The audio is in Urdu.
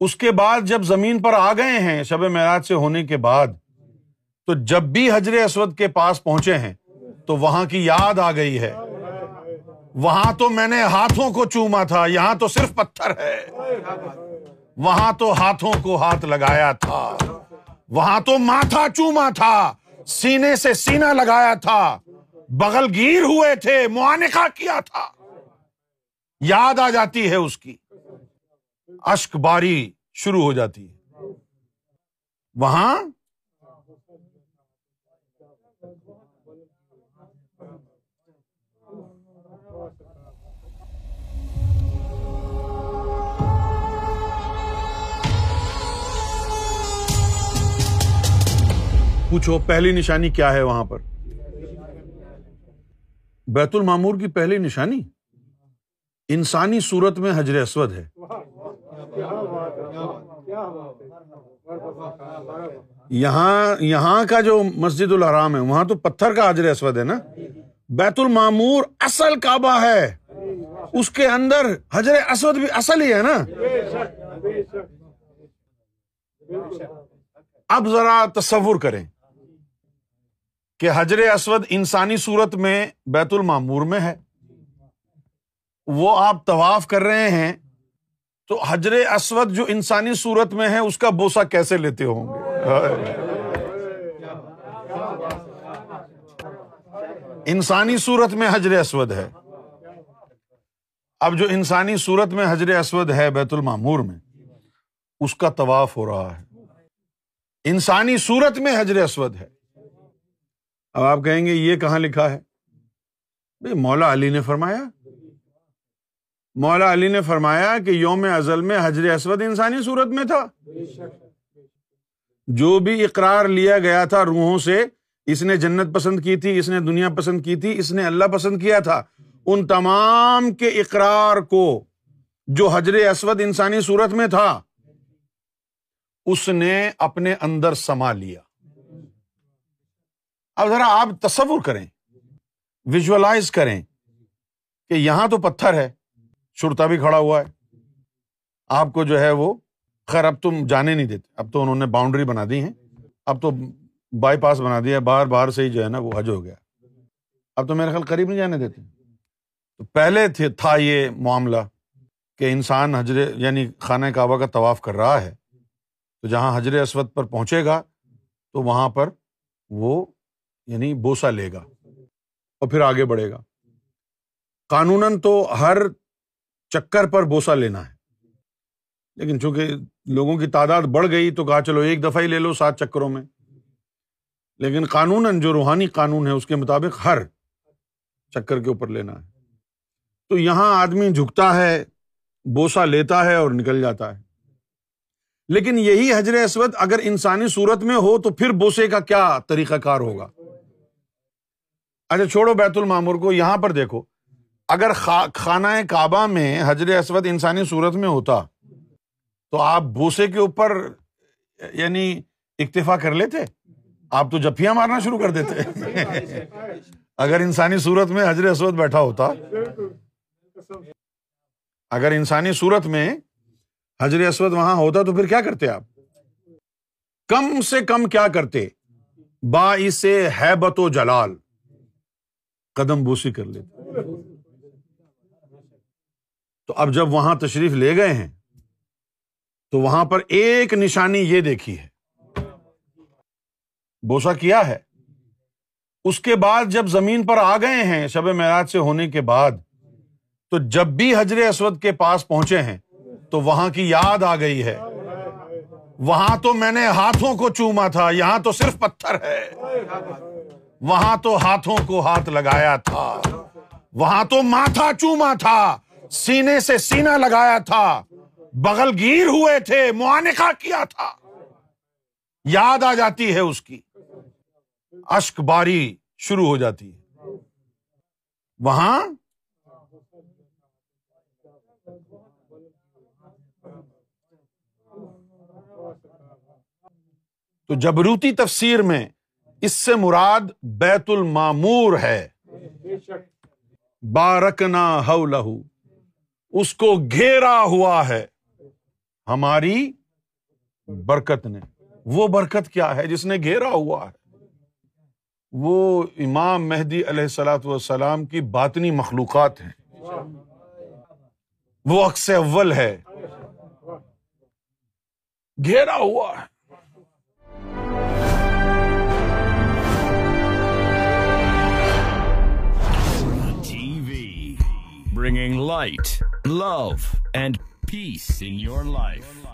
اس کے بعد جب زمین پر آ گئے ہیں شب معراج سے ہونے کے بعد، تو جب بھی حجر اسود کے پاس پہنچے ہیں، تو وہاں کی یاد آ گئی ہے۔ وہاں تو میں نے ہاتھوں کو چوما تھا، یہاں تو صرف پتھر ہے۔ وہاں تو ہاتھوں کو ہاتھ لگایا تھا۔ وہاں تو ماتھا چوما تھا، سینے سے سینا لگایا تھا۔ بغل گیر ہوئے تھے، معانقہ کیا تھا۔ یاد آ جاتی ہے اس کی۔ اشک باری شروع ہو جاتی ہے۔ وہاں پوچھو پہلی نشانی کیا ہے وہاں پر؟ بیت المامور کی پہلی نشانی؟ انسانی صورت میں حجر اسود ہے۔ یہاں یہاں کا جو مسجد الحرام ہے، وہاں تو پتھر کا حجر اسود ہے نا؟ بیت المامور اصل کعبہ ہے۔ اس کے اندر حجر اسود بھی اصل ہی ہے نا؟ اب ذرا تصور کریں کہ حجر اسود انسانی صورت میں بیت المامور میں ہے۔ وہ آپ طواف کر رہے ہیں تو حجر اسود جو انسانی صورت میں ہے، اس کا بوسا کیسے لیتے ہوں گے؟ انسانی صورت میں حجر اسود ہے۔ اب جو انسانی صورت میں حجر اسود ہے بیت المامور میں، اس کا طواف ہو رہا ہے۔ انسانی صورت میں حجر اسود ہے۔ اب آپ کہیں گے، یہ کہاں لکھا ہے؟ بھائی مولا علی نے فرمایا مولا علی نے فرمایا کہ یوم ازل میں حجر اسود انسانی صورت میں تھا۔ جو بھی اقرار لیا گیا تھا روحوں سے، اس نے جنت پسند کی تھی، اس نے دنیا پسند کی تھی، اس نے اللہ پسند کیا تھا۔ ان تمام کے اقرار کو جو حجر اسود انسانی صورت میں تھا، اس نے اپنے اندر سما لیا۔ اب ذرا آپ تصور کریں ویژلائز کریں کہ یہاں تو پتھر ہے۔ شرتا بھی کھڑا ہوا ہے۔ آپ کو جو ہے وہ، خیر، اب تم جانے نہیں دیتے۔ اب تو انہوں نے باؤنڈری بنا دی ہے اب تو بائی پاس بنا دیا باہر باہر سے ہی جو ہے نا وہ حج ہو گیا۔ اب تو میرے خیال قریب نہیں جانے دیتے۔ تو پہلے تھے تھا یہ معاملہ کہ انسان حجر یعنی خانہ کعبہ کا طواف کر رہا ہے۔ تو جہاں حجر اسود پر پہنچے گا، تو وہاں پر وہ یعنی بوسا لے گا اور پھر آگے بڑھے گا۔ قانون تو ہر چکر پر بوسا لینا ہے۔ لیکن چونکہ لوگوں کی تعداد بڑھ گئی تو کہا چلو ایک دفعہ ہی لے لو سات چکروں میں۔ لیکن قانون جو روحانی قانون ہے اس کے مطابق ہر چکر کے اوپر لینا ہے۔ تو یہاں آدمی جھکتا ہے بوسا لیتا ہے اور نکل جاتا ہے۔ لیکن یہی حجر اسود اگر انسانی صورت میں ہو تو پھر بوسے کا کیا طریقہ کار ہوگا؟ اچھا چھوڑو بیت المامور کو، یہاں پر دیکھو۔ اگر خانہ کعبہ میں حجر اسود انسانی صورت میں ہوتا، تو آپ بوسے کے اوپر یعنی اکتفا کر لیتے؟ آپ تو جفیاں مارنا شروع کر دیتے۔ اگر انسانی صورت میں حجر اسود بیٹھا ہوتا، اگر انسانی صورت میں حجر اسود وہاں ہوتا، تو پھر کیا کرتے آپ؟ کم سے کم کیا کرتے؟ با اسے حیبت و جلال۔ قدم بوسی کر لیتے۔ تو اب جب وہاں تشریف لے گئے ہیں، تو وہاں پر ایک نشانی یہ دیکھی ہے۔ بوسا کیا ہے؟ اس کے بعد جب زمین پر آ گئے ہیں شب معراج سے ہونے کے بعد، تو جب بھی حجر اسود کے پاس پہنچے ہیں، تو وہاں کی یاد آ گئی ہے۔ وہاں تو میں نے ہاتھوں کو چوما تھا، یہاں تو صرف پتھر ہے۔ وہاں تو ہاتھوں کو ہاتھ لگایا تھا۔ وہاں تو ماتھا چوما تھا۔ سینے سے سینا لگایا تھا، بغل گیر ہوئے تھے، معانقہ کیا تھا۔ یاد آ جاتی ہے اس کی۔ اشک باری شروع ہو جاتی ہے۔ وہاں تو جبروتی تفسیر میں اس سے مراد بیت المامور ہے۔ بارکنا ہو لہو اس کو گھیرا ہوا ہے۔ ہماری برکت نے۔ وہ برکت کیا ہے جس نے گھیرا ہوا ہے؟ وہ امام مہدی علیہ السلاۃ والسلام کی باطنی مخلوقات ہیں۔ وہ عکس اول ہے۔ گھیرا ہوا ہے۔ Light, love, and peace in your life.